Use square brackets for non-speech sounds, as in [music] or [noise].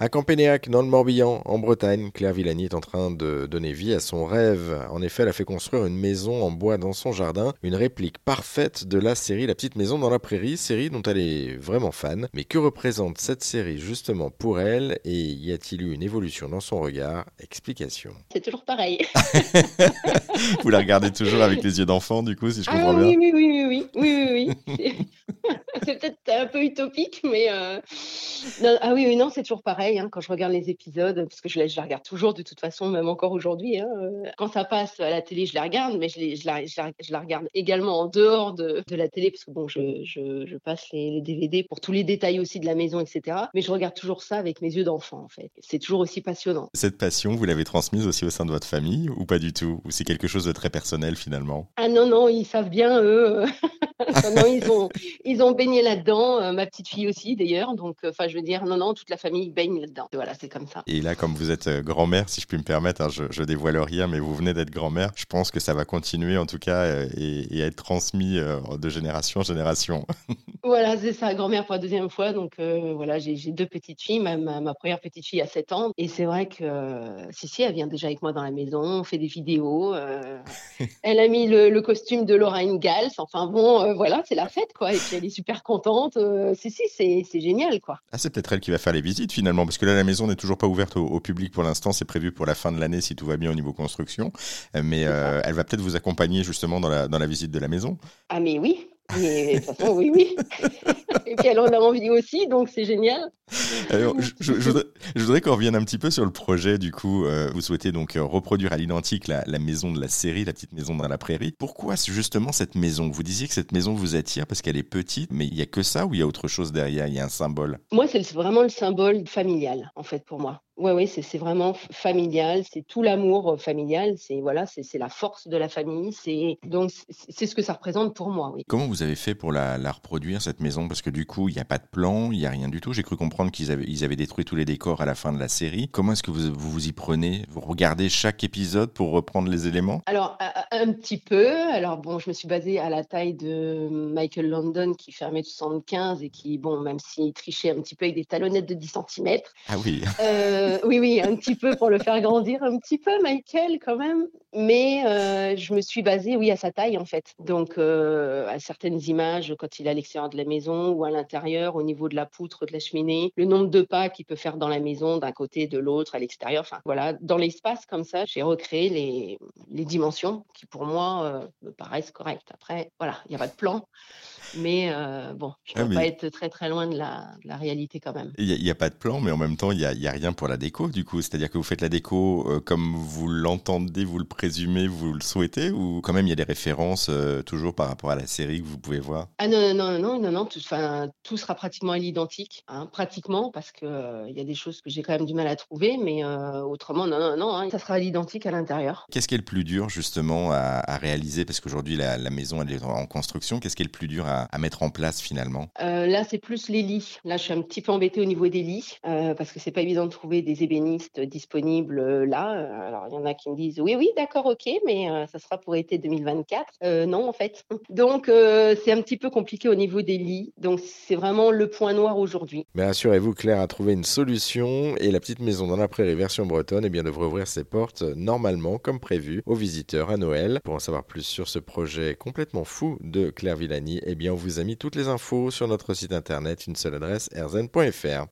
À Campénéac, dans le Morbihan, en Bretagne, Claire Villani est en train de donner vie à son rêve. En effet, elle a fait construire une maison en bois dans son jardin, une réplique parfaite de la série La petite maison dans la prairie, série dont elle est vraiment fan. Mais que représente cette série justement pour elle? Et y a-t-il eu une évolution dans son regard? Explication. C'est toujours pareil. [laughs] Vous la regardez toujours avec les yeux d'enfant, du coup, si je ah comprends bien? oui, oui, oui, oui, oui, oui, oui. [laughs] un peu utopique, mais euh, ah oui, non, c'est toujours pareil. Hein, quand je regarde les épisodes, parce que je, je la regarde toujours de toute façon, même encore aujourd'hui. Hein, euh, quand ça passe à la télé, je la regarde, mais je, je, la, je la, regarde également en dehors de, de, la télé, parce que bon, je, je passe les, les, DVD pour tous les détails aussi de la maison, etc. Mais je regarde toujours ça avec mes yeux d'enfant, en fait. C'est toujours aussi passionnant. Cette passion, vous l'avez transmise aussi au sein de votre famille, ou pas du tout? Ou c'est quelque chose de très personnel finalement? Ah non, non, ils savent bien, eux. [laughs] [laughs] non, ils ont, ils ont baigné là-dedans, euh, ma petite fille aussi d'ailleurs. Donc, enfin, je veux dire, non, non, toute la famille baigne là-dedans. Voilà, c'est comme ça. Et là, comme vous êtes euh, grand-mère, si je puis me permettre, hein, je, je, dévoile rien, mais vous venez d'être grand-mère, je pense que ça va continuer en tout cas euh, et, et, être transmis de génération en génération. [laughs] voilà, c'est ça, grand-mère pour la deuxième fois. Donc, voilà, j'ai deux petites filles. Ma, ma, première petite fille a 7 ans. Et c'est vrai que, si, si, elle vient déjà avec moi dans la maison, on fait des vidéos. [laughs] elle a mis le, le, costume de Laura Ingalls. Enfin bon, voilà, c'est la fête, quoi. Et puis elle est super contente. Euh, si, si, c'est génial, quoi. Ah, c'est peut-être elle qui va faire les visites finalement, parce que là, la maison n'est toujours pas ouverte au, public pour l'instant. C'est prévu pour la fin de l'année si tout va bien au niveau construction. Mais euh, elle va peut-être vous accompagner justement dans la, dans la visite de la maison. Ah, mais oui, mais de toute façon, oui, oui. [laughs] Et puis elle en a envie aussi, donc c'est génial. Alors, je, voudrais, qu'on revienne un petit peu sur le projet. Du coup, euh, vous souhaitez donc euh, reproduire à l'identique la, maison de la série, la petite maison dans la prairie. Pourquoi justement cette maison? Vous disiez que cette maison vous attire parce qu'elle est petite, mais il y a que ça ou il y a autre chose derrière? Il y a un symbole? Moi, c'est vraiment le symbole familial, en fait, pour moi. Oui, oui, c'est vraiment familial, c'est tout l'amour euh, familial, c'est voilà, c'est la force de la famille, c'est donc c'est ce que ça représente pour moi. Oui. Comment vous avez fait pour la, la reproduire cette maison? Parce que du coup, il n'y a pas de plan, il n'y a rien du tout. J'ai cru comprendre qu'ils avaient, ils avaient détruit tous les décors à la fin de la série. Comment est-ce que vous, vous, vous y prenez? Vous regardez chaque épisode pour reprendre les éléments? Alors un petit peu. Alors bon, je me suis basée à la taille de Michael London qui fait 1m75 et qui bon, même s'il trichait un petit peu avec des talonnettes de 10 cm. Ah oui. Euh, oui, oui, un petit peu pour le faire grandir, un petit peu, Michael, quand même. Mais euh, je me suis basée, oui, à sa taille, en fait. Donc, euh, à certaines images, quand il est à l'extérieur de la maison ou à l'intérieur, au niveau de la poutre de la cheminée, le nombre de pas qu'il peut faire dans la maison, d'un côté, de l'autre, à l'extérieur. Enfin, voilà, dans l'espace comme ça, j'ai recréé les, les, dimensions qui, pour moi, me paraissent correctes. Après, voilà, il n'y a pas de plan. Mais bon, je ne ah, peux pas être très, très loin de la, de la réalité quand même. Il n'y a, pas de plan, mais en même temps, il n'y a, a, rien pour la déco, du coup. C'est-à-dire que vous faites la déco euh, comme vous l'entendez, vous le présumez, vous le souhaitez, ou quand même il y a des références euh, toujours par rapport à la série que vous pouvez voir? Ah non, non, non, non, non, non tout, tout sera pratiquement à l'identique, hein, pratiquement, parce qu'il euh, il y a des choses que j'ai quand même du mal à trouver, mais autrement, non, non, non, hein, ça sera à l'identique à l'intérieur. Qu'est-ce qui est le plus dur justement à, réaliser Parce qu'aujourd'hui, la, la, maison, elle est en construction. Qu'est-ce qui est le plus dur à, à mettre en place finalement? Là, c'est plus les lits. Là, je suis un petit peu embêtée au niveau des lits, parce que c'est pas évident de trouver des ébénistes disponibles euh, là. Euh, alors, il y en a qui me disent oui, oui, d'accord, ok, mais euh, ça sera pour été 2024. non, en fait. [laughs] Donc, c'est un petit peu compliqué au niveau des lits. Donc, c'est vraiment le point noir aujourd'hui. Mais assurez-vous, Claire a trouvé une solution et la petite maison dans la prairie version bretonne eh bien, devrait ouvrir ses portes normalement, comme prévu, aux visiteurs à Pour en savoir plus sur ce projet complètement fou de Claire Villani, eh bien, on vous a mis toutes les infos sur notre site internet, une seule adresse, erzen.fr.